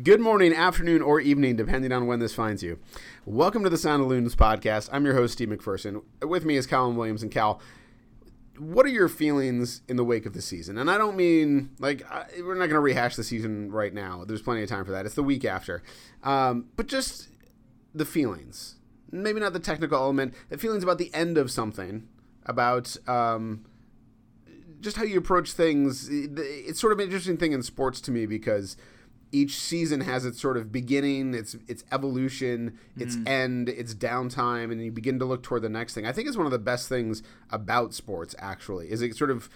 Good morning, afternoon, or evening, depending on when this finds you. Welcome to the Sound of Loons podcast. I'm your host, Steve McPherson. With me is Callum Williams. And Cal, what are your feelings in the wake of the season? And I don't mean like I, we're not going to rehash the season right now. There's plenty of time for that. It's the week after, um, but just the feelings. Maybe not the technical element. The feelings about the end of something, about um, just how you approach things. It's sort of an interesting thing in sports to me because each season has its sort of beginning, its its evolution, its mm. end, its downtime, and you begin to look toward the next thing. I think it's one of the best things about sports. Actually, is it sort of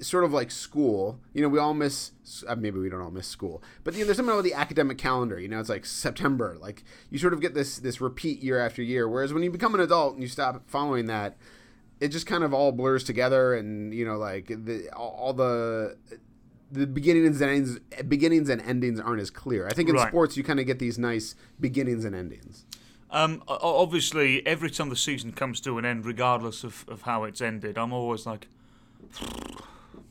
sort of like school. You know, we all miss. Uh, maybe we don't all miss school, but you know, there's something about the academic calendar. You know, it's like September. Like you sort of get this this repeat year after year. Whereas when you become an adult and you stop following that, it just kind of all blurs together, and you know, like the all the the beginnings and ends, beginnings and endings aren't as clear. I think in right. sports you kind of get these nice beginnings and endings. Um, obviously, every time the season comes to an end, regardless of, of how it's ended, I'm always like,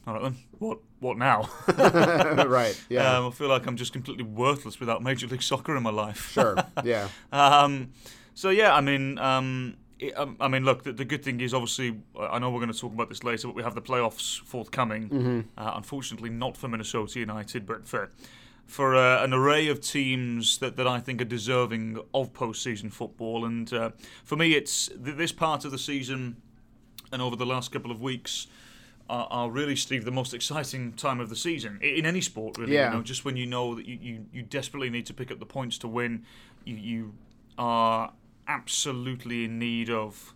all right then, what what now? right. Yeah. Um, I feel like I'm just completely worthless without Major League Soccer in my life. sure. Yeah. um, so yeah, I mean, um, um, I mean, look, the, the, good thing is obviously, I know we're going to talk about this later, but we have the playoffs forthcoming. Mm-hmm. Uh, unfortunately, not for Minnesota United, but for for uh, an array of teams that, that I think are deserving of postseason football. And uh, for me, it's th- this part of the season and over the last couple of weeks are, are, really, Steve, the most exciting time of the season in any sport, really. Yeah. You know, just when you know that you, you, you desperately need to pick up the points to win, you, you are absolutely in need of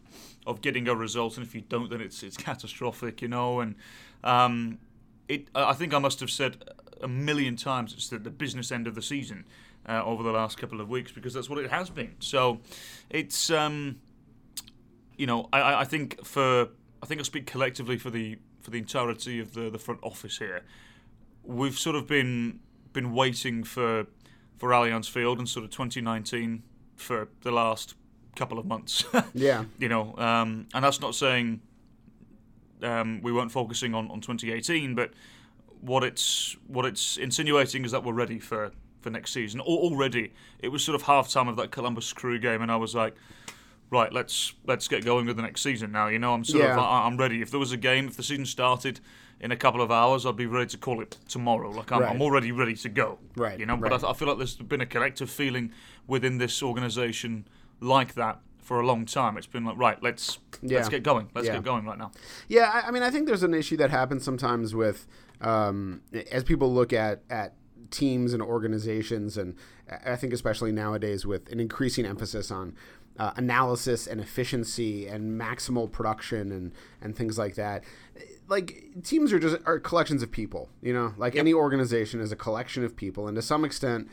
of getting a result, and if you don't, then it's it's catastrophic, you know. And um, it, I think I must have said a million times it's the, the business end of the season uh, over the last couple of weeks because that's what it has been. So it's um, you know I, I think for I think I speak collectively for the for the entirety of the the front office here. We've sort of been been waiting for for Allianz Field and sort of 2019 for the last couple of months. yeah. You know, um, and that's not saying um, we weren't focusing on, on 2018, but what it's what it's insinuating is that we're ready for, for next season. already, it was sort of half time of that Columbus Crew game, and I was like, right, let's let's get going with the next season now. You know, I'm sort yeah. of I, I'm ready. If there was a game, if the season started in a couple of hours, I'd be ready to call it tomorrow. Like I'm, right. I'm already ready to go. Right. You know, right. but I, I, feel like there's been a collective feeling within this organisation like that for a long time. It's been like, right, let's yeah. let's get going. Let's yeah. get going right now. Yeah, I, I, mean, I think there's an issue that happens sometimes with um, as people look at at teams and organizations, and I think especially nowadays with an increasing emphasis on uh, analysis and efficiency and maximal production and and things like that. Like teams are just are collections of people, you know. Like yep. any organization is a collection of people, and to some extent,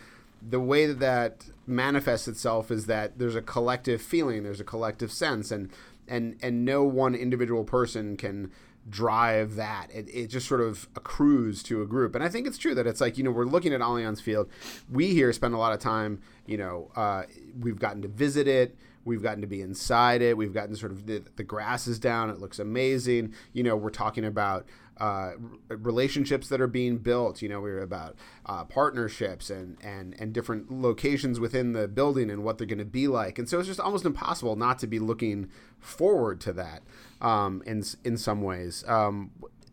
the way that that manifests itself is that there's a collective feeling, there's a collective sense, and and and no one individual person can drive that. It, it just sort of accrues to a group. And I think it's true that it's like, you know, we're looking at Allianz Field. We here spend a lot of time, you know, uh, we've gotten to visit it. We've gotten to be inside it. We've gotten sort of the, the grass is down. It looks amazing. You know, we're talking about uh, relationships that are being built. You know, we are about uh, partnerships and, and, and different locations within the building and what they're going to be like. And so it's just almost impossible not to be looking forward to that um, in, in some ways. Um,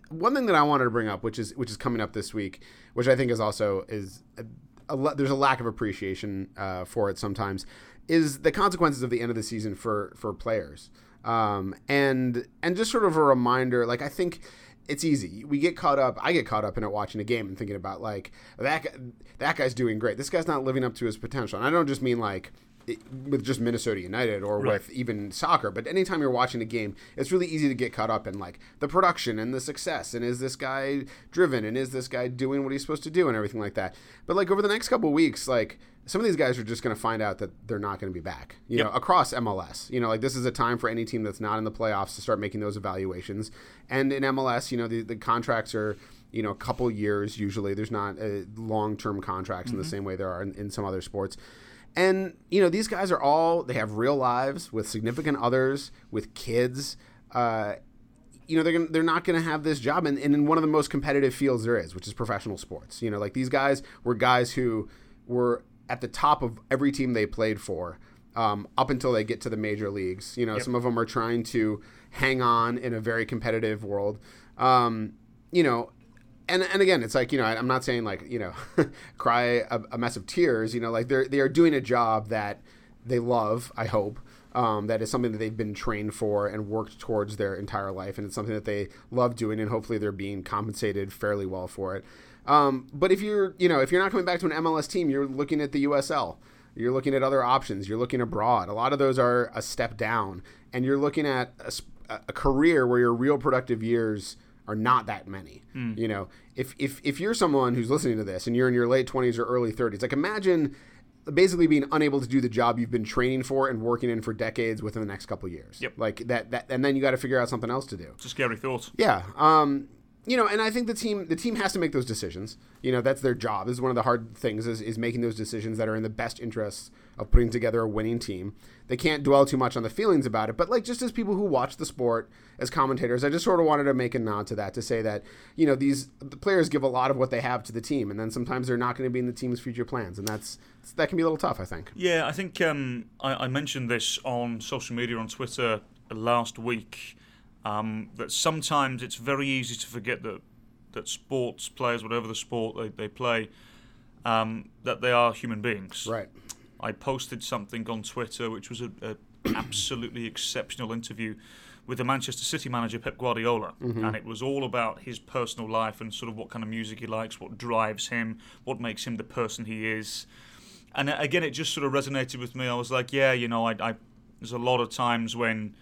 one thing that I wanted to bring up, which is which is coming up this week, which I think is also is a, a, there's a lack of appreciation uh, for it sometimes, is the consequences of the end of the season for for players. Um, and and just sort of a reminder, like I think it's easy. We get caught up. I get caught up in it watching a game and thinking about like that. That guy's doing great. This guy's not living up to his potential. And I don't just mean like with just Minnesota United or right. with even soccer, but anytime you're watching a game, it's really easy to get caught up in like the production and the success and is this guy driven and is this guy doing what he's supposed to do and everything like that. But like over the next couple weeks, like some of these guys are just going to find out that they're not going to be back. You yep. know, across MLS. You know, like this is a time for any team that's not in the playoffs to start making those evaluations. And in MLS, you know, the, the contracts are you know a couple years usually. There's not uh, long term contracts mm-hmm. in the mm-hmm. same way there are in, in some other sports. And you know, these guys are all they have real lives with significant others, with kids. Uh, you know they're gonna, they're not going to have this job and, and in one of the most competitive fields there is which is professional sports you know like these guys were guys who were at the top of every team they played for um, up until they get to the major leagues. You know, Yep. some of them are trying to hang on in a very competitive world. Um, you know, and and again, it's like you know, I'm not saying like you know, cry a, a mess of tears. You know, like they're they are doing a job that they love. I hope. Um, that is something that they've been trained for and worked towards their entire life, and it's something that they love doing, and hopefully they're being compensated fairly well for it. Um, but if you're, you know, if you're not coming back to an MLS team, you're looking at the USL. You're looking at other options. You're looking abroad. A lot of those are a step down, and you're looking at a, a career where your real productive years are not that many. You know, if if if you're someone who's listening to this and you're in your late 20s or early 30s, like imagine basically being unable to do the job you've been training for and working in for decades within the next couple years. Yep. Like that that and then you got to figure out something else to do. It's a scary thought. Yeah. Um, you know, and I think the team the team has to make those decisions. You know, that's their job. This is one of the hard things is, is making those decisions that are in the best interests of putting together a winning team. They can't dwell too much on the feelings about it, but like just as people who watch the sport as commentators, I just sort of wanted to make a nod to that to say that, you know, these the players give a lot of what they have to the team and then sometimes they're not going to be in the team's future plans and that's that can be a little tough, I think. Yeah, I think um, I, I mentioned this on social media on Twitter last week. Um, that sometimes it's very easy to forget that that sports players, whatever the sport they, they play, um, that they are human beings. Right. I posted something on Twitter, which was a, a absolutely exceptional interview with the Manchester City manager Pep Guardiola, and it was all about his personal life and sort of what kind of music he likes, what drives him, what makes him the person he is. And uh, again, it just sort of resonated with me. I was like, yeah, you know, I, I there's a lot of times when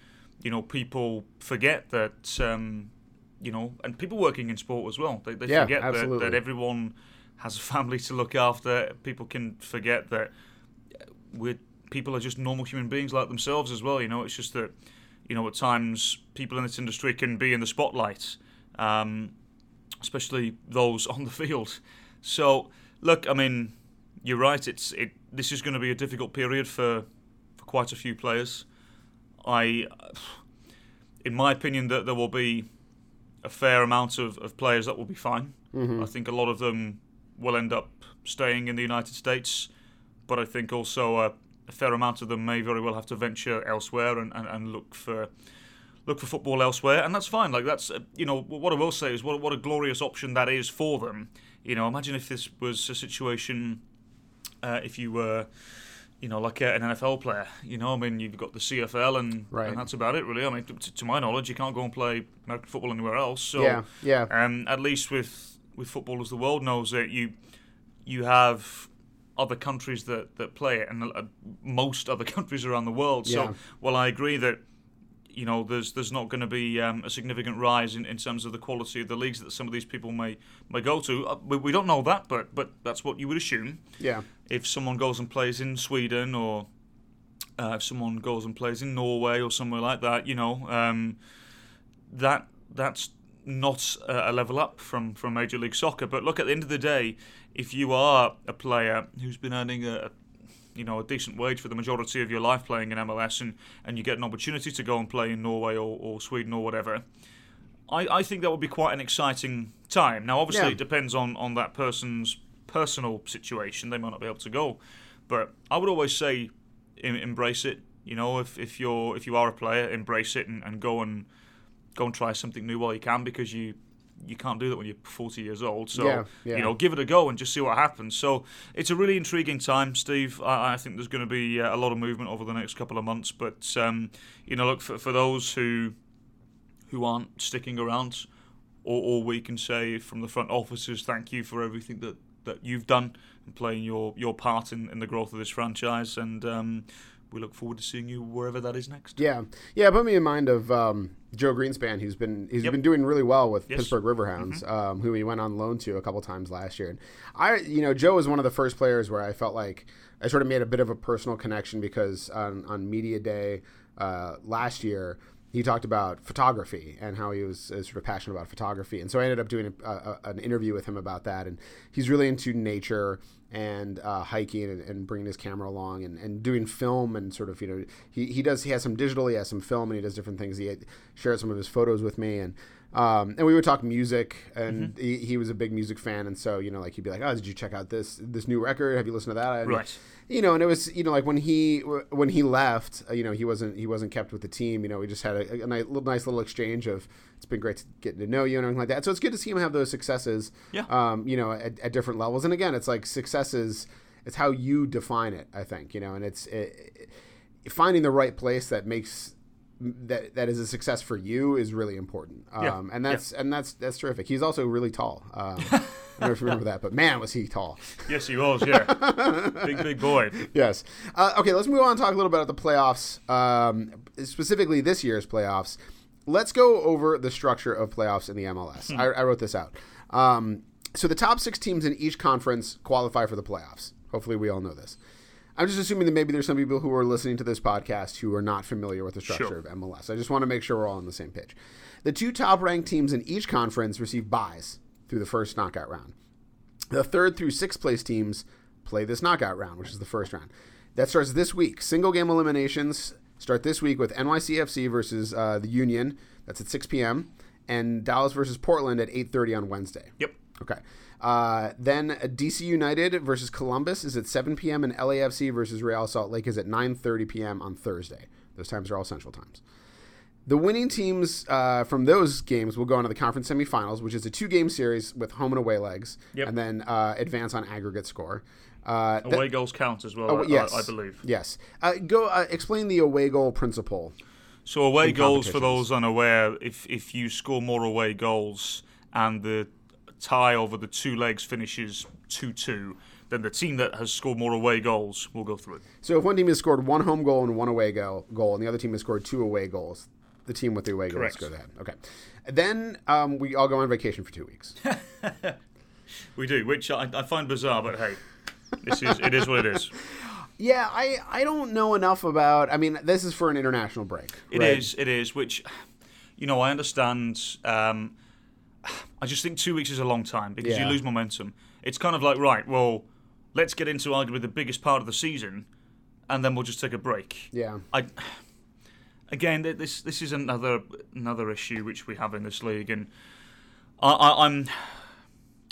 you know people forget that um, you know, and people working in sport as well, they, they Yeah, forget that, that everyone has a family to look after. People can forget that we're people are just normal human beings like themselves as well. You know, it's just that you know at times people in this industry can be in the spotlight, um, especially those on the field. So look, I mean, you're right. It's it. This is going to be a difficult period for for quite a few players. I, in my opinion, that there will be a fair amount of, of players that will be fine. I think a lot of them will end up staying in the United States, but I think also a, a fair amount of them may very well have to venture elsewhere and, and, and look for look for football elsewhere, and that's fine. Like that's uh, you know what I will say is what what a glorious option that is for them. You know, imagine if this was a situation uh, if you were. You know, like a, an NFL player. You know, I mean, you've got the CFL, and, Right. and that's about it, really. I mean, to, to my knowledge, you can't go and play American football anywhere else. So, yeah. Yeah. um, at least with with football, as the world knows it, you you have other countries that, that play it, and uh, most other countries around the world. Yeah. So, well, I agree that you know there's there's not going to be um, a significant rise in, in terms of the quality of the leagues that some of these people may may go to. Uh, we, we don't know that, but but that's what you would assume Yeah. if someone goes and plays in Sweden or uh, if someone goes and plays in Norway or somewhere like that, you know, um, that that's not a level up from, from Major League Soccer. But look, at the end of the day, if you are a player who's been earning a you know a decent wage for the majority of your life playing in MLS and, and you get an opportunity to go and play in Norway or, or Sweden or whatever, I, I think that would be quite an exciting time. Now, obviously, Yeah. it depends on, on that person's personal situation. They might not be able to go, but I would always say em- embrace it. You know, if, if you're if you are a player, embrace it and, and go and go and try something new while you can because you you can't do that when you're 40 years old. So Yeah, yeah. you know, give it a go and just see what happens. So it's a really intriguing time, Steve. I, I think there's going to be uh, a lot of movement over the next couple of months. But um, you know, look for, for those who who aren't sticking around, all, all we can say from the front office is thank you for everything that, that you've done and playing your, your part in, in the growth of this franchise. And um, we look forward to seeing you wherever that is next. Yeah, yeah. Put me in mind of um, Joe Greenspan, who's been he's Yep. been doing really well with Yes. Mm-hmm. Pittsburgh Riverhounds, um, who he went on loan to a couple times last year. And I, you know, Joe was one of the first players where I felt like I sort of made a bit of a personal connection because on, on media day uh, last year. He talked about photography and how he was uh, sort of passionate about photography, and so I ended up doing a, a, an interview with him about that. And he's really into nature and uh, hiking and, and bringing his camera along and, and doing film and sort of you know he, he does he has some digital he has some film and he does different things. He had shared some of his photos with me. And um, and we would talk music and Mm-hmm. he, he was a big music fan and so you know like he'd be like oh did you check out this this new record have you listened to that And, Right. you know and it was you know like when he when he left uh, you know he wasn't he wasn't kept with the team you know we just had a, a nice, little, nice little exchange of it's been great to get to know you and everything like that so it's good to see him have those successes Yeah. um, you know at, at different levels and again it's like successes it's how you define it i think you know and it's it, finding the right place that makes that that is a success for you is really important um, Yeah. and that's and that's that's terrific he's also really tall um, i don't know if you remember that but man was he tall Yes, he was. Yeah, big big boy. yes. Uh, okay, let's move on and talk a little bit about the playoffs, um, specifically this year's playoffs. Let's go over the structure of playoffs in the MLS. I, I wrote this out. Um, so the top six teams in each conference qualify for the playoffs. Hopefully, we all know this. I'm just assuming that maybe there's some people who are listening to this podcast who are not familiar with the structure Sure. of MLS. I just want to make sure we're all on the same page. The two top ranked teams in each conference receive buys through the first knockout round. The third through sixth place teams play this knockout round, which is the first round. That starts this week. Single game eliminations start this week with NYCFC versus uh, the Union. That's at 6 p.m. and Dallas versus Portland at 8:30 on Wednesday. Yep. Okay. Uh, then DC United versus Columbus is at 7 p.m. and LAFC versus Real Salt Lake is at 9:30 p.m. on Thursday. Those times are all Central times. The winning teams uh, from those games will go on to the conference semifinals, which is a two-game series with home and away legs, Yep. and then uh, advance on aggregate score. Uh, that- Away goals count as well. oh, I- yes, I, I believe. Yes. Uh, go uh, explain the away goal principle. So away goals for those unaware, if if you score more away goals and the tie over the two legs finishes two two, then the team that has scored more away goals will go through. So if one team has scored one home goal and one away go- goal, and the other team has scored two away goals, the team with the away Correct. goals goes ahead. Okay. Then um, we all go on vacation for two weeks. We do, which I, I find bizarre, but hey, this is it is what it is. yeah, I, I don't know enough about. I mean, this is for an international break. It right? is. It is. Which, you know, I understand. Um, I just think two weeks is a long time because Yeah. you lose momentum. It's kind of like right. Well, let's get into arguably the biggest part of the season, and then we'll just take a break. Yeah. I again, this this is another another issue which we have in this league, and I, I, I'm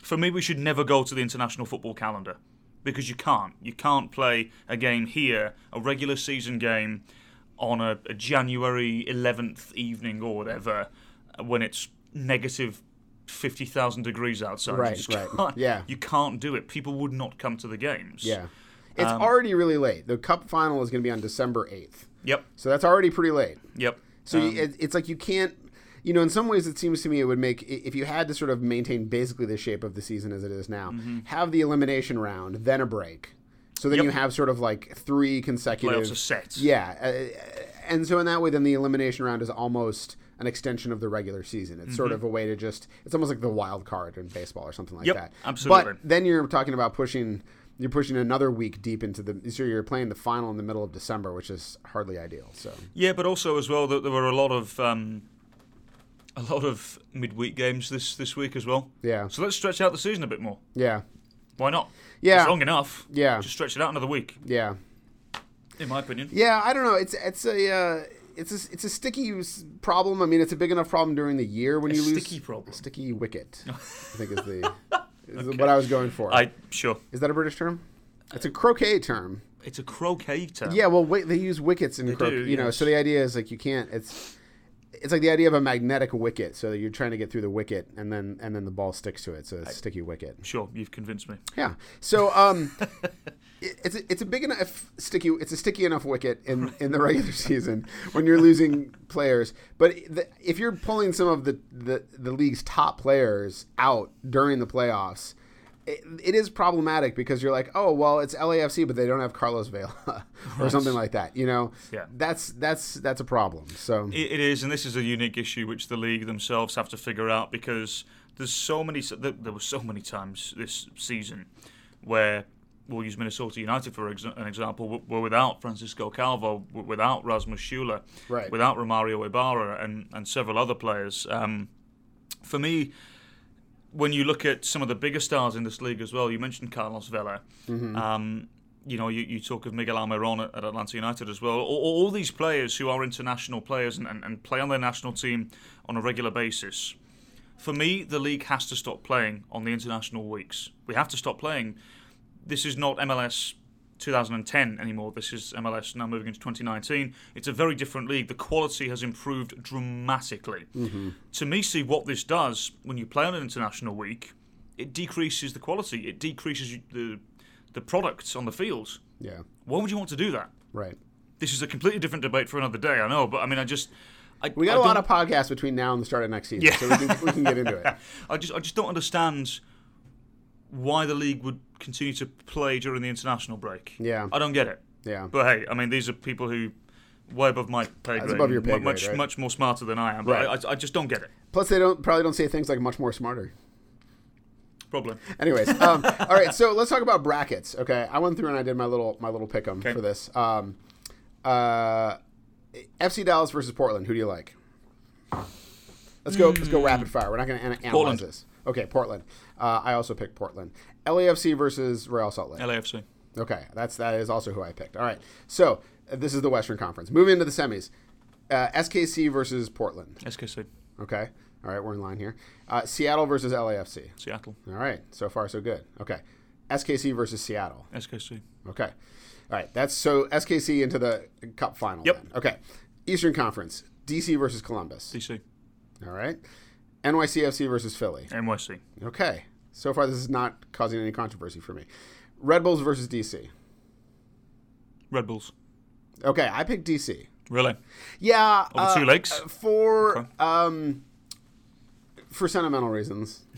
for me, we should never go to the international football calendar because you can't. You can't play a game here, a regular season game, on a, a January 11th evening or whatever, when it's negative. 50,000 degrees outside. Right, you just right. Can't, Yeah. You can't do it. People would not come to the games. Yeah. It's Um, already really late. The cup final is going to be on December 8th. Yep. So that's already pretty late. Yep. So Um, you, it, it's like you can't, you know, in some ways it seems to me it would make, if you had to sort of maintain basically the shape of the season as it is now, have the elimination round, then a break. So then Yep. you have sort of like three consecutive. playoffs are set. Yeah. Uh, and so in that way, then the elimination round is almost an extension of the regular season. It's sort of a way to just, it's almost like the wild card in baseball or something like Mm-hmm. that. Absolutely. But then you're talking about pushing, you're pushing another week deep into the, so you're playing the final in the middle of December, which is hardly ideal. So, Yeah, but also as well that there were a lot of um, a lot of midweek games this this week as well. yeah. So let's stretch out the season a bit more. Yeah. Why not? Yeah. it's long enough. Yeah. just stretch it out another week, Yeah. in my opinion. Yeah, I don't know. It's it's a uh, it's a it's a sticky problem. I mean, it's a big enough problem during the year when A you lose sticky problem. sticky wicket. I think is the is what I was going for. I sure is that a British term? It's a croquet term. it's a croquet term. Yeah, well, wait, they use wickets in They croquet. do, you know, so the idea is like you can't. It's it's like the idea of a magnetic wicket. So you're trying to get through the wicket, and then and then the ball sticks to it. So it's a sticky wicket. sure. You've convinced me. Yeah. So um, it's a, it's a big enough sticky. It's a sticky enough wicket in, in the regular season when you're losing players. But the, if you're pulling some of the, the the league's top players out during the playoffs. It, it is problematic because you're like, oh well, it's LAFC, but they don't have Carlos Vela or something like that. You know, Yeah. that's that's that's a problem. So It, it is, and this is a unique issue which the league themselves have to figure out because there's so many. There there were so many times this season where we'll use Minnesota United for ex- an example. Were without Francisco Calvo, without Rasmus Schüller, Right. without Romario Ibarra, and and several other players. Um, for me, when you look at some of the bigger stars in this league as well, you mentioned Carlos Vela. Mm-hmm. Um, you know, you, you talk of Miguel Almiron at, at Atlanta United as well. All, all these players who are international players and, and, and play on their national team on a regular basis. For me, the league has to stop playing on the international weeks. We have to stop playing. This is not MLS 2010 anymore. This is MLS now moving into 2019. It's a very different league. The quality has improved dramatically. Mm-hmm. To me, see what this does when you play on an international week, it decreases the quality. It decreases the the products on the fields. Yeah. Why would you want to do that? Right. This is a completely different debate for another day. I know, but I mean, I just. I, We got a a lot of podcasts between now and the start of next season, Yeah. so we can, we can get into it. I just, I just don't understand why the league would continue to play during the international break. Yeah. I don't get it. Yeah. But hey, I mean, these are people who way above my pay grade, above your pay mu- much right? much more smarter than I am. But Right. I, I just don't get it. Plus, they don't probably don't say things like much more smarter. Probably. Anyways, um, all right. So let's talk about brackets. Okay, I went through and I did my little my little pick'em Okay. for this. Um, uh, FC Dallas versus Portland. Who do you like? Let's go. Let's go rapid fire. We're not going to analyze Portland. this. Okay, Portland. Uh, I also picked Portland. LAFC versus Real Salt Lake. LAFC. Okay, that's that is also who I picked. All right, so uh, this is the Western Conference. Moving into the semis, uh, SKC versus Portland. SKC. Okay, all right, we're in line here. Uh, Seattle versus LAFC. Seattle. All right, so far so good. Okay, SKC versus Seattle. SKC. Okay, all right, that's so SKC into the Cup final. Yep. Then. Okay, Eastern Conference, DC versus Columbus. DC. All right, NYCFC versus Philly. NYC. Okay, so far this is not causing any controversy for me. Red Bulls versus DC. Red Bulls. Okay, I picked DC. Really? Yeah, Over uh, two legs? for Okay. um, for sentimental reasons.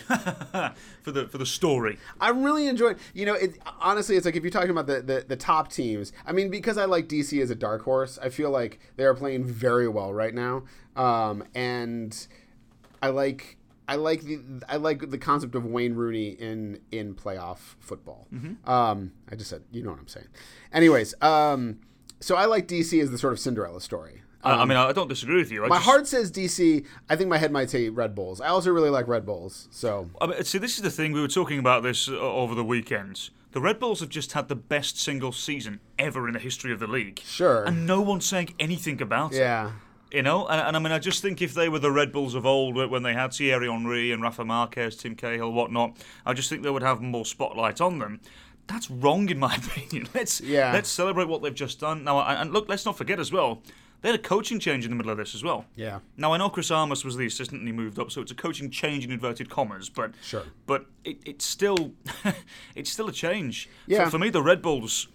for the for the story. I'm really enjoying. You know, it, honestly, it's like if you're talking about the, the the top teams. I mean, because I like DC as a dark horse, I feel like they are playing very well right now, um, and I like. I like the I like the concept of Wayne Rooney in in playoff football. Um, I just said you know what I'm saying. Anyways, um, so I like DC as the sort of Cinderella story. I, I mean, I don't disagree with you. I My just, heart says DC. I think my head might say Red Bulls. I also really like Red Bulls. So I mean, see, this is the thing. We were talking about this uh, over the weekend. The Red Bulls have just had the best single season ever in the history of the league. Sure. And no one's saying anything about it. yeah, You know, and, and I mean, I just think if they were the Red Bulls of old, uh, when they had Thierry Henry and Rafa Marquez, Tim Cahill, whatnot, I just think they would have more spotlight on them. That's wrong, in my opinion. Let's Yeah. let's celebrate what they've just done now. And and look, let's not forget as well, they had a coaching change in the middle of this as well. yeah. Now I know Chris Armas was the assistant and he moved up, so it's a coaching change in inverted commas, but Sure. but it, it's still it's still a change. Yeah. For, for me, the Red Bulls,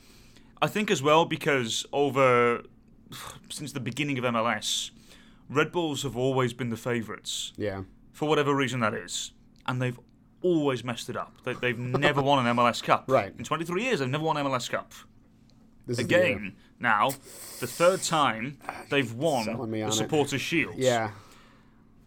I think as well because over since the beginning of MLS, Red Bulls have always been the favourites Yeah. for whatever reason that is, and they've always messed it up. They, they've never won an MLS Cup. Right. In 23 years, they've never won an MLS Cup. This is the. Again, now, the third time they've won me the. Supporters' Shield. Yeah.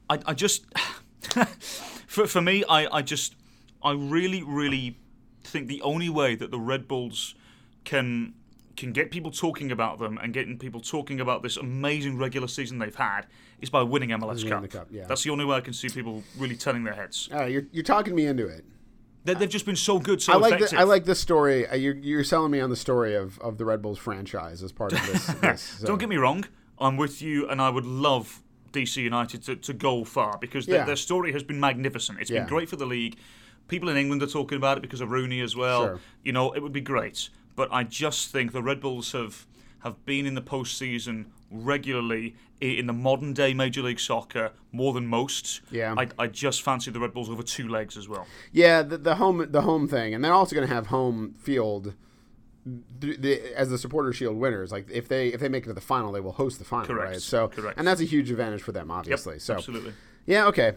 I, I just for, for me I, I just I really really think the only way that the Red Bulls can can get people talking about them and getting people talking about this amazing regular season they've had is by winning MLS Cup. the Cup, yeah. That's the only way I can see people really turning their heads. You're, you're talking me into it. They, they've just been so good, so I like effective. the, I like this story. Uh, you're, you're selling me on the story of, of the Red Bulls franchise as part of this. this so. Don't get me wrong, I'm with you, and I would love DC United to, to go far because their, Yeah. their story has been magnificent. It's Yeah. been great for the league. People in England are talking about it because of Rooney as well. Sure. You know, it would be great. But I just think the Red Bulls have have been in the postseason regularly in the modern day Major League Soccer more than most. Yeah. I, I just fancy the Red Bulls over two legs as well. Yeah, the, the home the home thing, and they're also going to have home field as the supporter shield winners. Like if they if they make it to the final, they will host the final, Correct, right? So correct. and that's a huge advantage for them, obviously. so Absolutely. yeah, okay.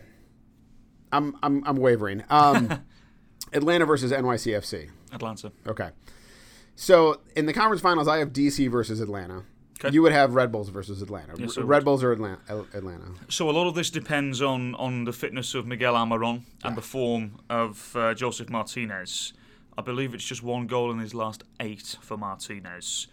I'm I'm I'm wavering. Um, Atlanta versus NYCFC. Atlanta. Okay. So in the conference finals, I have DC versus Atlanta. Okay. You would have Red Bulls versus Atlanta. Yes, I Red would. Bulls or Atlanta? Atlanta. So a lot of this depends on, on the fitness of Miguel Almiron and the form of uh, Josef Martinez. I believe it's just one goal in his last eight for Martinez,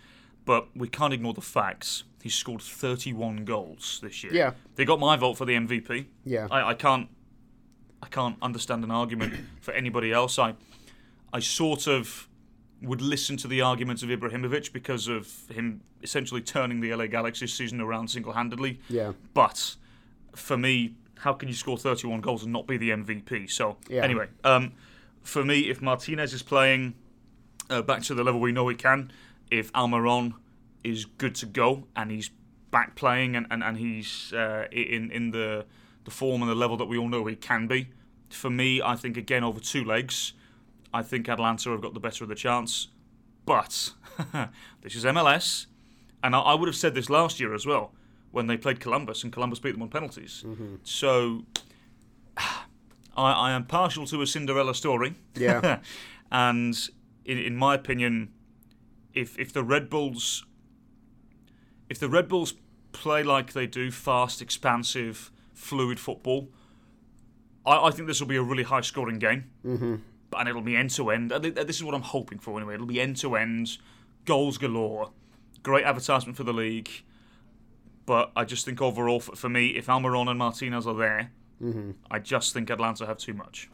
but we can't ignore the facts. He's scored 31 goals this year. Yeah. they got my vote for the MVP. Yeah. I, I can't I can't understand an argument for anybody else. I I sort of would listen to the arguments of Ibrahimovic because of him essentially turning the LA Galaxy season around single-handedly. Yeah. But for me, how can you score 31 goals and not be the MVP? So Yeah. anyway, um, for me, if Martinez is playing uh, back to the level we know he can, if Almiron is good to go and he's back playing and, and, and he's uh, in in the the form and the level that we all know he can be, for me, I think again over two legs, I think Atlanta have got the better of the chance. But this is MLS, and I, I would have said this last year as well when they played Columbus and Columbus beat them on penalties. So I, I am partial to a Cinderella story. Yeah. and in, in my opinion, if if the Red Bulls if the Red Bulls play like they do, fast, expansive, fluid football, I, I think this will be a really high scoring game. Mm-hmm. And it'll be end to end. This is what I'm hoping for anyway. It'll be end to end, goals galore, great advertisement for the league. But I just think overall, for, for me, if Almiron and Martinez are there, I just think Atlanta have too much.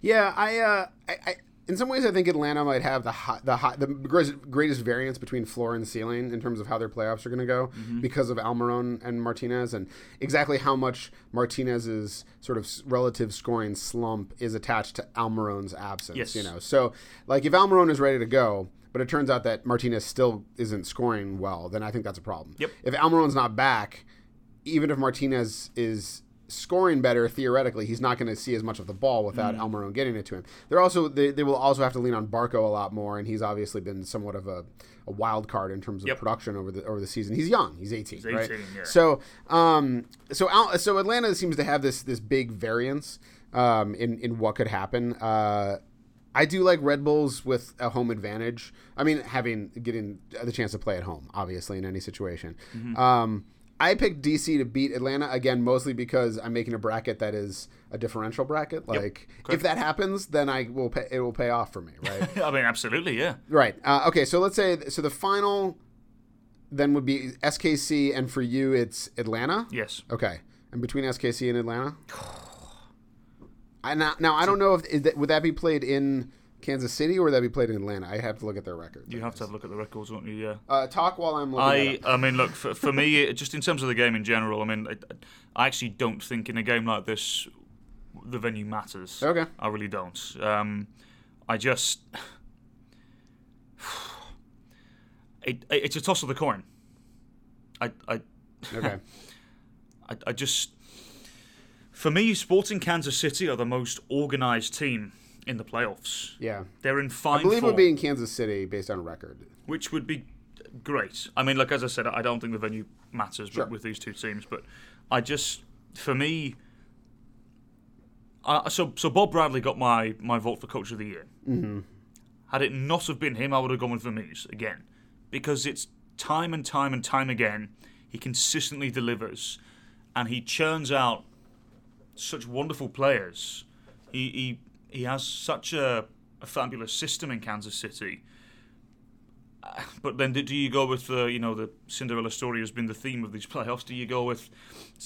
Yeah, I, uh, I, I, in some ways, I think Atlanta might have the the high, the greatest, variance between floor and ceiling in terms of how their playoffs are going to go mm-hmm. because of Almiron and Martinez, and exactly how much Martinez's sort of relative scoring slump is attached to Almiron's absence. Yes. You know, so like if Almiron is ready to go. But it turns out that Martinez still isn't scoring well. Then I think that's a problem. Yep. If Almiron's not back, even if Martinez is scoring better theoretically, he's not going to see as much of the ball Mm. without Almiron getting it to him. They're also they, they will also have to lean on Barco a lot more, and he's obviously been somewhat of a, a wild card in terms of Yep. production over the over the season. He's young, he's eighteen, right? 18, yeah. So um so Al, so Atlanta seems to have this this big variance um in in what could happen. Uh, I do like Red Bulls with a home advantage. I mean, having getting the chance to play at home, obviously, in any situation. Mm-hmm. Um, I picked DC to beat Atlanta again, mostly because I'm making a bracket that is a differential bracket. Like, Okay. if that happens, then I will pay, it will pay off for me, right? I mean, absolutely, yeah. right. Uh, okay. So let's say so the final then would be SKC, and for you it's Atlanta. Yes. Okay. And between SKC and Atlanta. I now, now I don't know if that, would that be played in Kansas City or would that be played in Atlanta? I have to look at their record. You have to have a look at the records, won't you? Yeah. Uh, talk while I'm looking. I, at. I mean, look for, for me, just in terms of the game in general. I mean, I, I actually don't think in a game like this the venue matters. Okay. I really don't. Um, I just it, it's a toss of the coin. I I Okay. I, I just for me, Sporting Kansas City are the most organized team in the playoffs. Yeah. They're in fine I believe it form, would be in Kansas City based on record. which would be great. I mean, like as I said, I don't think the venue matters Sure. with these two teams, but I just for me. So so Bob Bradley got my, my vote for coach of the year. Mm-hmm. Had it not have been him, I would have gone with Vermes again, because it's time and time and time again he consistently delivers, and he churns out such wonderful players. He he, he has such a, a fabulous system in Kansas City. But then, do you go with the you know the Cinderella story has been the theme of these playoffs? Do you go with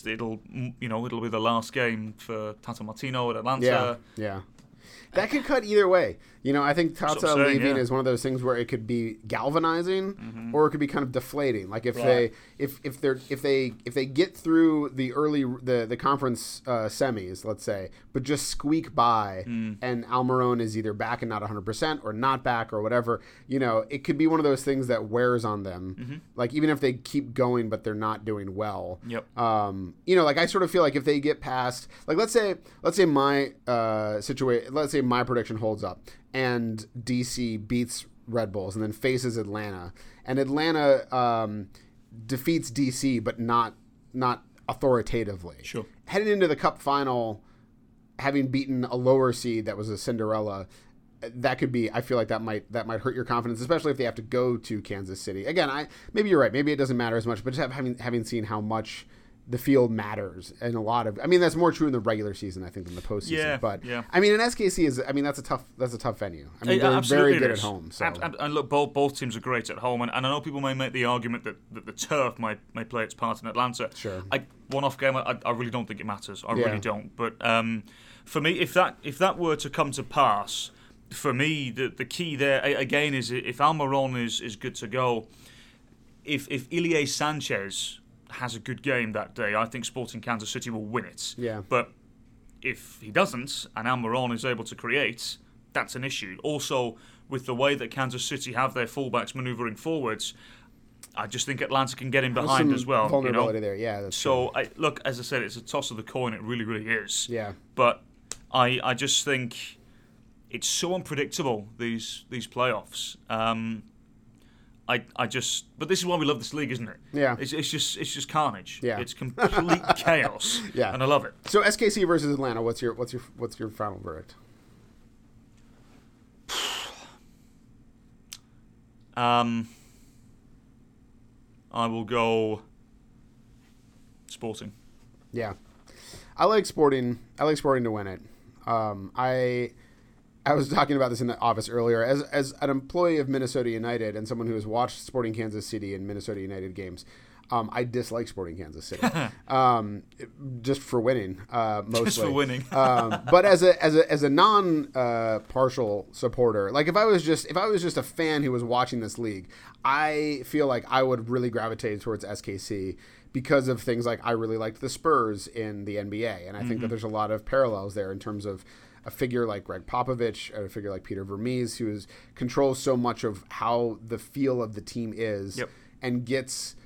it'll you know it'll be the last game for Tata Martino at Atlanta? Yeah. Yeah. That could cut either way. You know, I think Tata saying, leaving yeah. is one of those things where it could be galvanizing, or it could be kind of deflating. Like if they if if they're if they if they get through the early the the conference uh, semis, let's say, but just squeak by, and Almiron is either back and not 100 percent or not back or whatever. You know, it could be one of those things that wears on them. Like even if they keep going, but they're not doing well Yep. um, you know, like I sort of feel like if they get past, like let's say, let's say my uh, situation, let's say my prediction holds up, and DC beats Red Bulls and then faces Atlanta, and Atlanta um, defeats DC, but not not authoritatively. Sure. Heading into the Cup final, having beaten a lower seed that was a Cinderella. That could be. I feel like that might that might hurt your confidence, especially if they have to go to Kansas City again. I maybe you're right. Maybe it doesn't matter as much, but just have, having having seen how much the field matters and a lot of. I mean, that's more true in the regular season, I think, than the postseason. Yeah, but yeah. I mean, an SKC is. I mean, that's a tough. That's a tough venue. I mean, they're very good at home. So And, and, and look, both both teams are great at home, and, and I know people may make the argument that, that the turf may, may play its part in Atlanta. Sure. I one off game, I, I really don't think it matters. I Yeah. really don't. But um, for me, if that if that were to come to pass, for me, the the key there again is if Almiron is is good to go. If if Ilie Sanchez has a good game that day, I think Sporting Kansas City will win it. Yeah. But if he doesn't and Almiron is able to create, that's an issue. Also, with the way that Kansas City have their fullbacks manoeuvring forwards, I just think Atlanta can get in behind as well. You Vulnerability know? there. Yeah. So, I, look, as I said, it's a toss of the coin. It really, really is. yeah. But I, I just think it's so unpredictable these these playoffs. Um, I, I just, but this is why we love this league, isn't it? Yeah. It's, it's just, it's just carnage. Yeah. It's complete chaos. Yeah. And I love it. So SKC versus Atlanta. What's your what's your what's your final verdict? Um, I will go Sporting. Yeah, I like Sporting. I like Sporting to win it. Um, I I was talking about this in the office earlier. As as an employee of Minnesota United and someone who has watched Sporting Kansas City and Minnesota United games, um, I dislike Sporting Kansas City, um, just for winning, uh, mostly. Just for winning. um, but as a as a as a non uh, partial supporter, like if I was just if I was just a fan who was watching this league, I feel like I would really gravitate towards SKC because of things like I really liked the Spurs in the NBA, and I think that there's a lot of parallels there in terms of a figure like Gregg Popovich, or a figure like Peter Vermes, who is controls so much of how the feel of the team is, Yep. and gets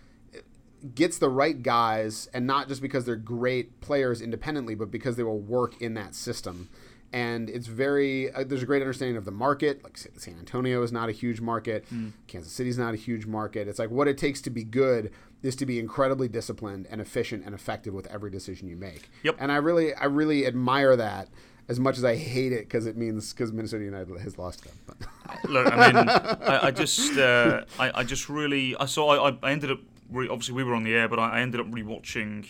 gets the right guys, and not just because they're great players independently, but because they will work in that system. And it's very uh, there's a great understanding of the market. Like San Antonio is not a huge market, Kansas City's not a huge market. It's like what it takes to be good is to be incredibly disciplined and efficient and effective with every decision you make. Yep. And I really I really admire that as much as I hate it because it means because Minnesota United has lost them. But Look, I mean, I, I just, uh, I, I just really, I saw, I, I ended up, re- obviously we were on the air, but I, I ended up rewatching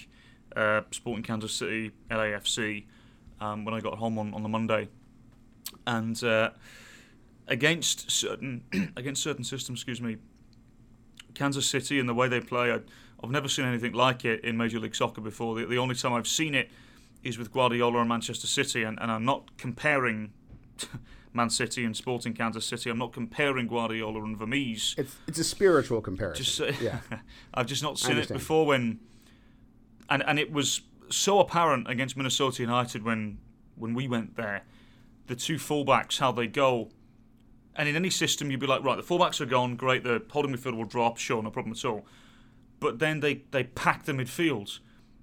uh, Sporting Kansas City LAFC um, when I got home on, on the Monday, and uh, against certain against certain systems, excuse me, Kansas City and the way they play, I, I've never seen anything like it in Major League Soccer before. The, the only time I've seen it is with Guardiola and Manchester City, and, and I'm not comparing Man City and Sporting Kansas City. I'm not comparing Guardiola and Vermes. it's it's a spiritual comparison. Just uh, yeah. I've just not seen it before when, and and it was so apparent against Minnesota United when when we went there, the two fullbacks how they go. And in any system, you'd be like, right, the fullbacks are gone, great. The holding midfield will drop, sure, no problem at all. But then they they pack the midfield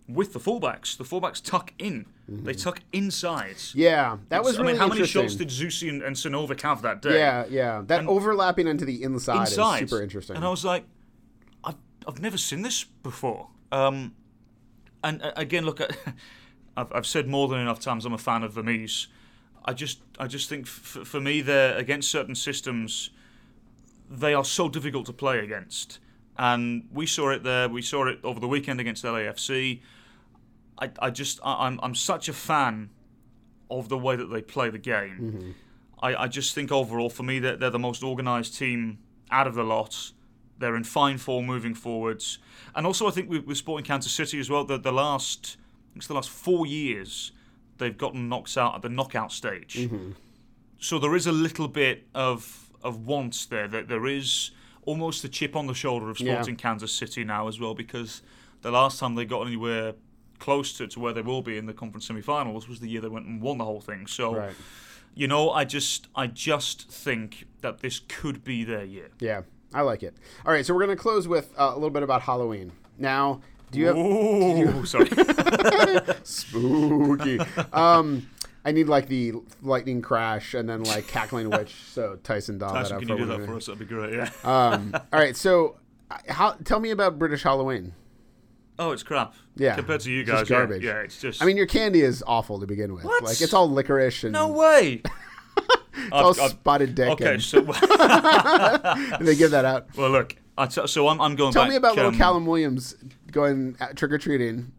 with the fullbacks. The fullbacks tuck in. They tuck inside. Yeah, that was I really mean, how many shots did Zusi and, and Sinovic have that day? Yeah, yeah. That And- overlapping into the inside, inside. is super interesting. And I was like, I've, I've never seen this before. Um, and uh, again, look, at, I've, I've said more than enough times I'm a fan of Vermes. I just I just think f- for me, they're against certain systems, they are so difficult to play against. And we saw it there. We saw it over the weekend against LAFC. I, I just I, I'm I'm such a fan of the way that they play the game. Mm-hmm. I, I just think overall, for me, they're, they're the most organised team out of the lot. They're in fine form moving forwards, and also I think with, with Sporting Kansas City as well. The, the last, it's the last four years, they've gotten knocked out at the knockout stage. Mm-hmm. So there is a little bit of of want there. That there is almost a chip on the shoulder of Yeah. Sporting Kansas City now as well, because the last time they got anywhere close to, to where they will be in the conference semi-finals was the year they went and won the whole thing. So right. you know, I just I just think that this could be their year. Yeah, I like it. All right, so we're gonna close with uh, a little bit about Halloween. Now, do you have Ooh, sorry. spooky? um, I need like the lightning crash and then like cackling witch. So Tyson that Tyson, up can for you do that minute. for us? That'd be great. Yeah. Um, all right, so uh, how? Tell me about British Halloween. Oh, it's crap. Yeah, Compared to you it's guys, yeah. garbage. Yeah, it's just. I mean, your candy is awful to begin with. What? Like it's all licorice and no way. it's all I've- I've- spotted dick. okay, and so they give that out. well, look. I t- so I'm I'm going Tell back. me about little um, Callum Williams going trick or treating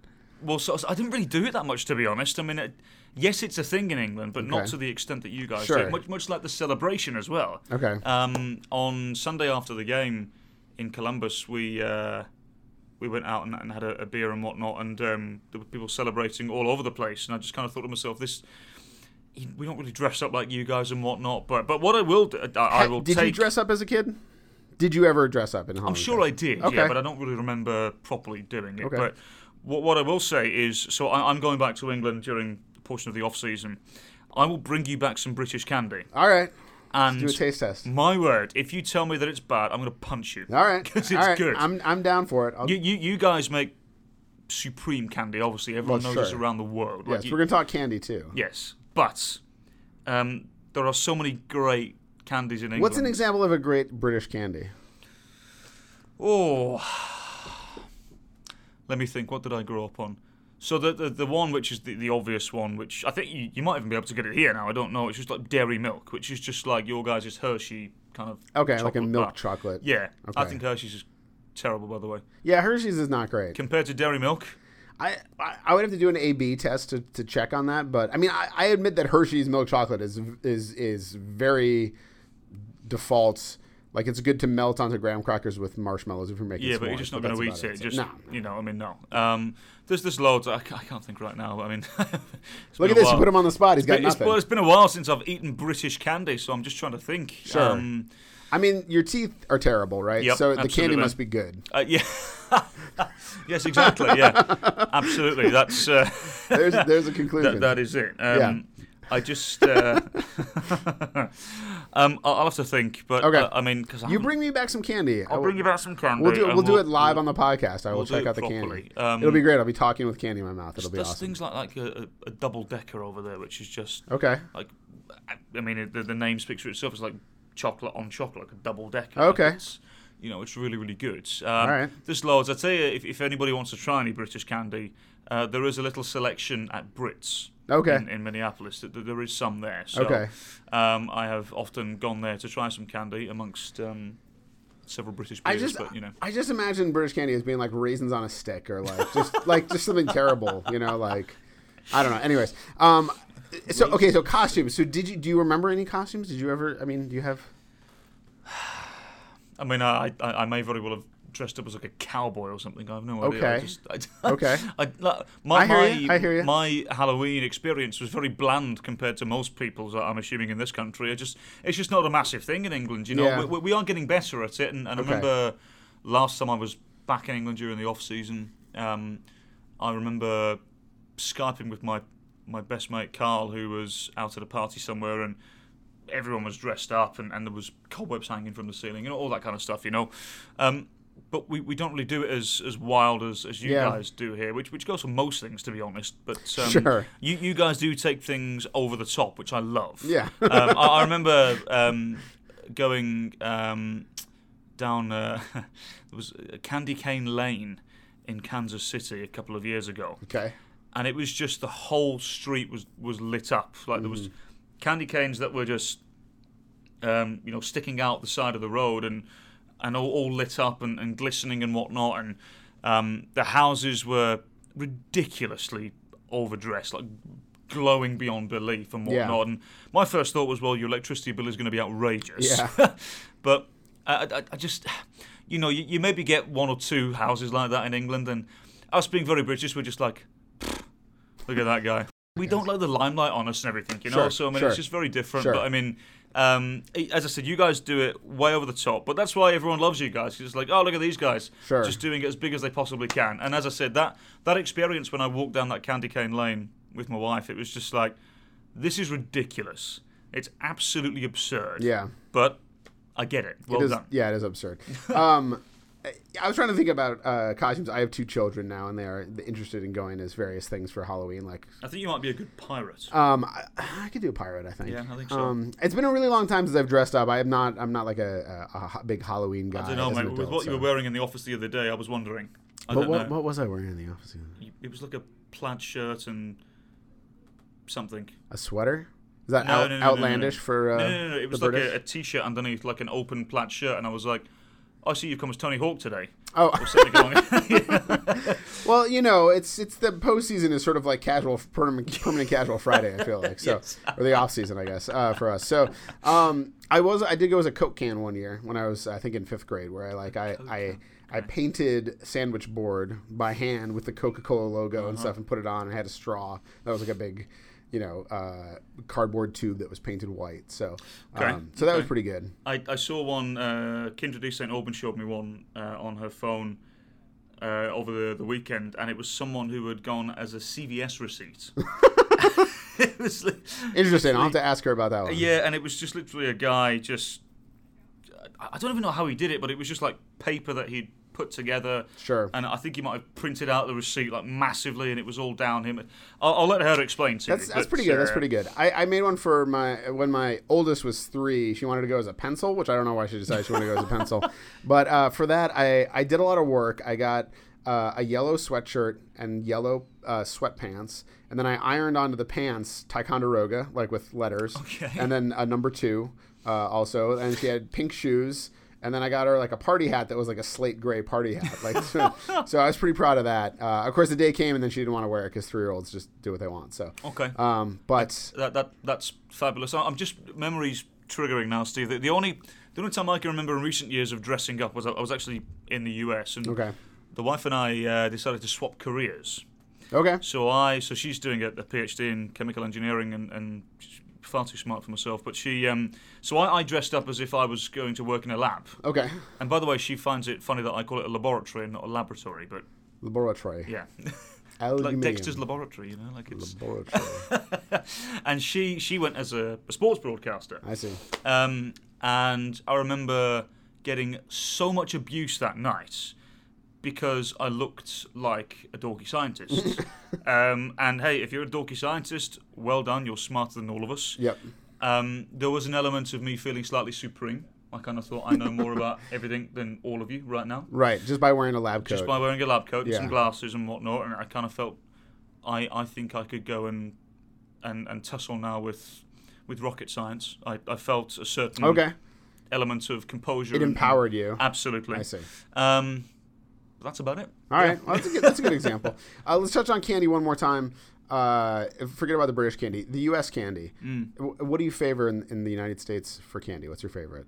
well, so, so I didn't really do it that much, to be honest. I mean, it, yes, it's a thing in England, but not to the extent that you guys Sure. do. Much, much like the celebration as well. Okay. Um, on Sunday after the game in Columbus, we uh, we went out and, and had a, a beer and whatnot, and um, there were people celebrating all over the place. And I just kind of thought to myself, this. We don't really dress up like you guys and whatnot, but but what I will do, I, I will Did take. you dress up as a kid? Did you ever dress up in Halloween? I'm sure I did, Okay. yeah, but I don't really remember properly doing it. Okay. But what, what I will say is, so I, I'm going back to England during portion of the off season. I will bring you back some British candy, All right. and Do a taste test. my word, if you tell me that it's bad, I'm going to punch you. All right. 'Cause All it's right. good. I'm I'm down for it. I'll, You, you, you guys make supreme candy. Obviously, everyone Well, knows this sure. around the world. Like yes, you- we're gonna talk candy too. yes, but um, there are so many great candies in England. What's an example of a great British candy? Oh, let me think. What did I grow up on? So the the, the one which is the, the obvious one, which I think you, you might even be able to get it here now. I don't know. It's just like dairy milk, which is just like your guys' Hershey kind of. Okay, like a milk bar. chocolate. Yeah, I think Hershey's is terrible, by the way. Yeah, Hershey's is not great. Compared to dairy milk, I, I would have to do an A B test to, to check on that, but I mean I, I admit that Hershey's milk chocolate is is is very default. Like it's good to melt onto graham crackers with marshmallows if you're making. yeah, but you're just not going to eat about it. Just no. you know, I mean, no. Um, there's there's loads. I, I can't think right now. I mean, Look at this! You put him on the spot. He's got It's, nothing. well, it's been a while since I've eaten British candy, so I'm just trying to think. Sure. Um, I mean, your teeth are terrible, right? Yep, so the candy must be good. Uh, yeah. yes, exactly. Yeah, absolutely. That's uh, There's there's a conclusion. that, that is it. Um, Yeah. I just. Uh, um, I'll I'll have to think, but Okay. uh, I mean, because you bring me back some candy. I'll bring you back some candy. We'll do and we'll do it live on the podcast. I will we'll do check it out the properly. candy. Um, It'll be great. I'll be talking with candy in my mouth. It'll be There's awesome. things like like a, a, a double decker over there, which is just Okay. like, I- I mean, it- the, the name speaks for itself. It's like chocolate on chocolate, like a double decker. Okay. It's, you know, it's really, really good. Um, All right. There's loads. I'd say if, if anybody wants to try any British candy, uh, there is a little selection at Brits. Okay. In, in Minneapolis, Th- th- there is some there. So, Okay. Um, I have often gone there to try some candy amongst um, several British I just but you know. I just imagine British candy as being like raisins on a stick or like just like just something terrible, you know, like I don't know. Anyways, um so okay, so costumes. So did you do you remember any costumes? Did you ever I mean, do you have I mean, I, I I may very well have dressed up as like a cowboy or something. I have no idea. I Okay. just, I, Okay. I, my, I hear my, ya, I hear ya. my Halloween experience was very bland compared to most people's. I'm assuming in this country. I just it's just not a massive thing in England. You know, Yeah. we, we, we are getting better at it. And, and Okay. I remember last time I was back in England during the off season. Um, I remember skyping with my my best mate Carl, who was out at a party somewhere, and everyone was dressed up, and, and there was cobwebs hanging from the ceiling, and all that kind of stuff, you know. Um, but we, we don't really do it as, as wild as, as you Yeah. guys do here, which which goes for most things, to be honest. But um, Sure. you you guys do take things over the top, which I love. Yeah. um, I, I remember um, going um, down uh, there was Candy Cane Lane in Kansas City a couple of years ago Okay. and it was just the whole street was was lit up. Like there was candy canes that were just, um, you know, sticking out the side of the road and and all, all lit up and, and glistening and whatnot. And um, the houses were ridiculously overdressed, like glowing beyond belief and Yeah. whatnot. And my first thought was, well, your electricity bill is going to be outrageous. Yeah. but I, I, I just, you know, you, you maybe get one or two houses like that in England, and us being very British, we're just like, look at that guy. We don't like the limelight on us and everything, you know. Sure, so I mean, sure. it's just very different. Sure. But I mean, um, as I said, you guys do it way over the top. But that's why everyone loves you guys. 'cause It's like, oh, look at these guys, Sure. just doing it as big as they possibly can. And as I said, that that experience when I walked down that candy cane lane with my wife, it was just like, this is ridiculous. It's absolutely absurd. Yeah. But I get it. Well it is, done. Yeah, it is absurd. um, I was trying to think about uh, costumes. I have two children now, and they are interested in going as various things for Halloween. Like, I think you might be a good pirate. um, I, I could do a pirate. I think. Yeah, I think so. Um, it's been a really long time since I've dressed up. I am not. I'm not like a, a, a big Halloween guy. I don't know, mate. an with adult, what you were wearing in the office the other day, I was wondering. I But don't what, know. what was I wearing in the office? You- It was like a plaid shirt and something. A sweater? Is that No, out, no, no, outlandish for uh, no, no, no. It was like a, a t-shirt underneath, like an open plaid shirt, and I was like, I see you've come as Tony Hawk today. Oh, Or something going- well, you know, it's it's the postseason is sort of like casual permanent, permanent casual Friday. I feel like so, Yes. or the off season, I guess, uh, for us. So, um, I was I did go as a Coke can one year when I was I think in fifth grade, where I like I I. I painted sandwich board by hand with the Coca Cola logo Uh-huh. and stuff, and put it on. and had a straw that was like a big, you know, uh, cardboard tube that was painted white. So, Okay, um, so that was pretty good. I, I saw one. Uh, Kindred D. St. Auburn showed me one uh, on her phone uh, over the, the weekend, and it was someone who had gone as a CVS receipt. it was li- Interesting. I'll have to ask her about that one. yeah, and it was just literally a guy just. I I don't even know how he did it, but it was just like paper that he'd put together. Sure. And I think he might have printed out the receipt like massively, and it was all down him. I'll, I'll let her explain to That's you. that's pretty good. That's uh, pretty good. I, I made one for my when my oldest was three. She wanted to go as a pencil, which I don't know why she decided she wanted to go as a pencil. But uh, for that, I I did a lot of work. I got uh, a yellow sweatshirt and yellow uh, sweatpants, and then I ironed onto the pants Ticonderoga, like with letters, Okay. and then a number two uh, also. And she had pink shoes. And then I got her like a party hat that was like a slate gray party hat. Like, so, so I was pretty proud of that. Uh, of course, the day came and then she didn't want to wear it because three year olds just do what they want. So, Okay. um, but That, that that's fabulous. I'm just memories triggering now, Steve. The, the only the only time I can remember in recent years of dressing up was I, I was actually in the US, and okay, the wife and I uh, decided to swap careers. okay, So I so she's doing a, a PhD in chemical engineering, and, and far too smart for myself. But she um so I, I dressed up as if I was going to work in a lab. okay. And by the way, she finds it funny that I call it a laboratory and not a laboratory. But Laboratory. yeah, like Dexter's laboratory, you know, like it's. Laboratory. and she she went as a, a sports broadcaster. I see. Um, and I remember getting so much abuse that night because I looked like a dorky scientist. um, and hey, if you're a dorky scientist, well done, you're smarter than all of us. Yep. Um, there was an element of me feeling slightly supreme. I kind of thought I know more about everything than all of you right now. Right. Just by wearing a lab coat. Just by wearing a lab coat and Yeah. some glasses and whatnot, and I kind of felt I, I think I could go and, and and tussle now with with rocket science. I, I felt a certain okay. element of composure. It and- empowered you. Absolutely. I see. Um, that's about it. All right. Well, that's a good, that's a good example. Uh, let's touch on candy one more time. Uh, forget about the British candy. The U.S. candy. Mm. W- What do you favor in, in the United States for candy? What's your favorite?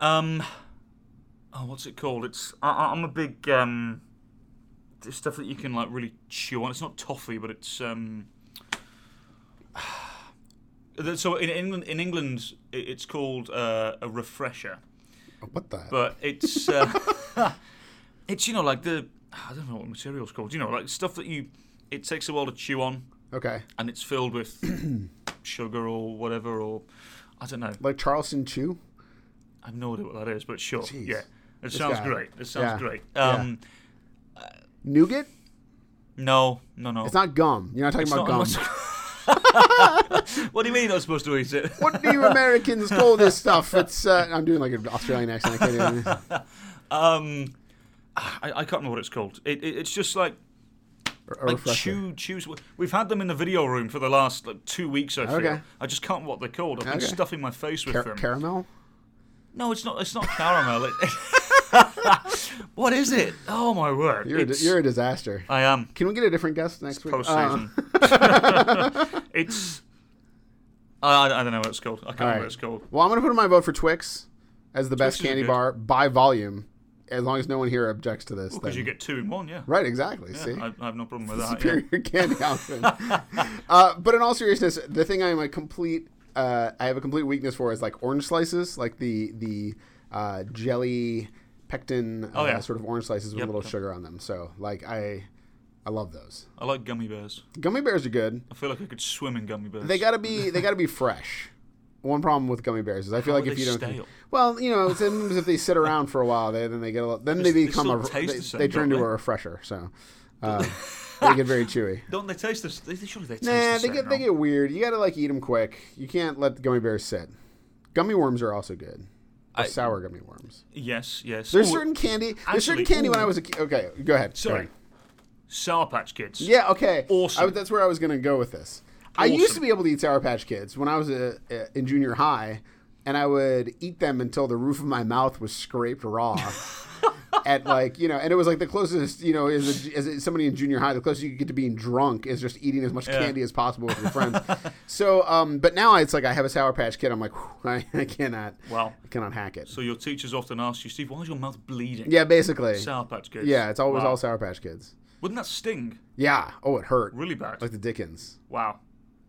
Um, oh, what's it called? It's I, I'm a big um, stuff that you can like really chew on. It's not toffee, but it's um. So in England, in England, it's called uh, a refresher, What the? but it's uh, it's you know like the I don't know what material's called. You know, like stuff that you it takes a while to chew on, okay. and it's filled with sugar or whatever, or I don't know. Like Charleston Chew? I have no idea what that is, but sure. Jeez. Yeah. It sounds guy. great. It sounds Yeah. great. Yeah. Um, Nougat? No, no, no. It's not gum. You're not talking It's about not- gum. what do you mean you're not supposed to eat it? what do you Americans call this stuff? It's uh, I'm doing like an Australian accent. I can't even. Um, I, I can't remember what it's called. It, it, it's just like A like chew chews. We've had them in the video room for the last like two weeks. I feel. Okay. I just can't remember what they're called. I've been Okay. stuffing my face with Car- them. caramel? no, it's not. It's not caramel. It, what is it? Oh my word! You're a, you're a disaster. I am. Can we get a different guest next week? Uh, postseason. it's. I, I don't know what it's called. I can't All remember right. what it's called. well, I'm going to put in my vote for Twix as the best Twix is candy bar by volume, as long as no one here objects to this. Because then- you get two in one, yeah. right, exactly. Yeah, See, I, I have no problem with that. superior Yeah. candy option. uh, but in all seriousness, the thing I'm a complete, uh, I have a complete weakness for is like orange slices, like the the uh, jelly pectin Oh, uh, yeah. sort of orange slices with Yep, a little yep. sugar on them. So like I, I love those. I like gummy bears. Gummy bears are good. I feel like I could swim in gummy bears. They gotta be they gotta be fresh. One problem with gummy bears is I feel How like if you don't, stale? well, you know, sometimes if they sit around for a while, they then they get a lot, then they They become a they, the same, they turn into they? a refresher. So uh, they get very chewy. Don't they taste this? They, surely they taste Nah, the they get no? they get weird. You gotta like eat them quick. You can't let the gummy bears sit. Gummy worms are also good. I- sour gummy worms. Yes, yes. There's Ooh, certain candy. There's certain actually, candy when. I was a kid. Okay, go ahead. Sorry. Sour Patch Kids. Yeah. Okay. Awesome. I, that's where I was gonna go with this. I used to be able to eat Sour Patch Kids when I was a, a, in junior high. and I would eat them until the roof of my mouth was scraped raw. At like you know, and it was like the closest you know is as somebody in junior high, the closest you could get to being drunk is just eating as much Yeah. candy as possible with your friends. so, um, but now it's like I have a Sour Patch Kid. I'm like, I, I cannot, well, I cannot hack it. So your teachers often ask you, Steve, why is your mouth bleeding? Yeah, basically. Sour Patch Kids. Yeah, it's always Wow. all Sour Patch Kids. Wouldn't that sting? Yeah. Oh, it hurt. Really bad. Like the Dickens. wow.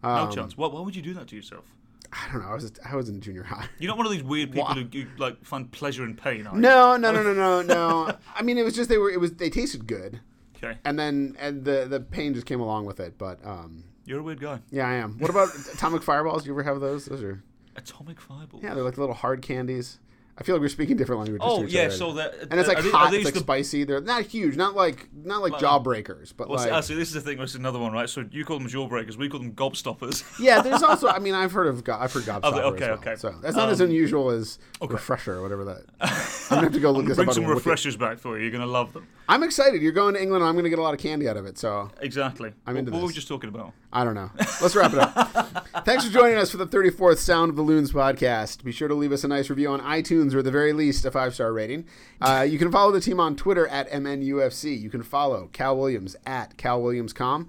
No Um, chance. Why, why would you do that to yourself? I don't know. I was I was in junior high. You're not one of these weird people who, who like find pleasure in pain, are you? No, no, no, no, no, no. I mean, it was just they were. It was they tasted good, Okay. and then and the the pain just came along with it. But um, You're a weird guy. yeah, I am. What about atomic fireballs? Do you ever have those? Those are Atomic fireballs. yeah, they're like little hard candies. I feel like we're speaking different languages. Oh to each yeah, other. so that and it's like they- hot. It's like the spicy. They're not huge. Not like not like Like- jawbreakers, but Well, like ah, see, actually, this is the thing. This is another one, right? So you call them jawbreakers. We call them gobstoppers. yeah. There's also. I mean, I've heard of I've heard gobstopper. Oh, okay, well. okay. So that's not as um, unusual as refresher or whatever that. I'm gonna have to go look this Bring up. some on Wiki. refreshers back for you. You're gonna love them. I'm excited. You're going to England. I'm going to get a lot of candy out of it. So Exactly. I'm what, into what were we just talking about? I don't know. Let's wrap it up. Thanks for joining us for the 34th Sound of the Loons podcast. Be sure to leave us a nice review on iTunes or at the very least a five star rating. Uh, you can follow the team on Twitter at MNUFC. You can follow Cal Williams at CalWilliamsCom.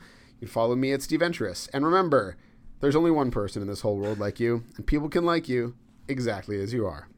You can follow me at Steve Entris. And remember, there's only one person in this whole world like you, and people can like you exactly as you are.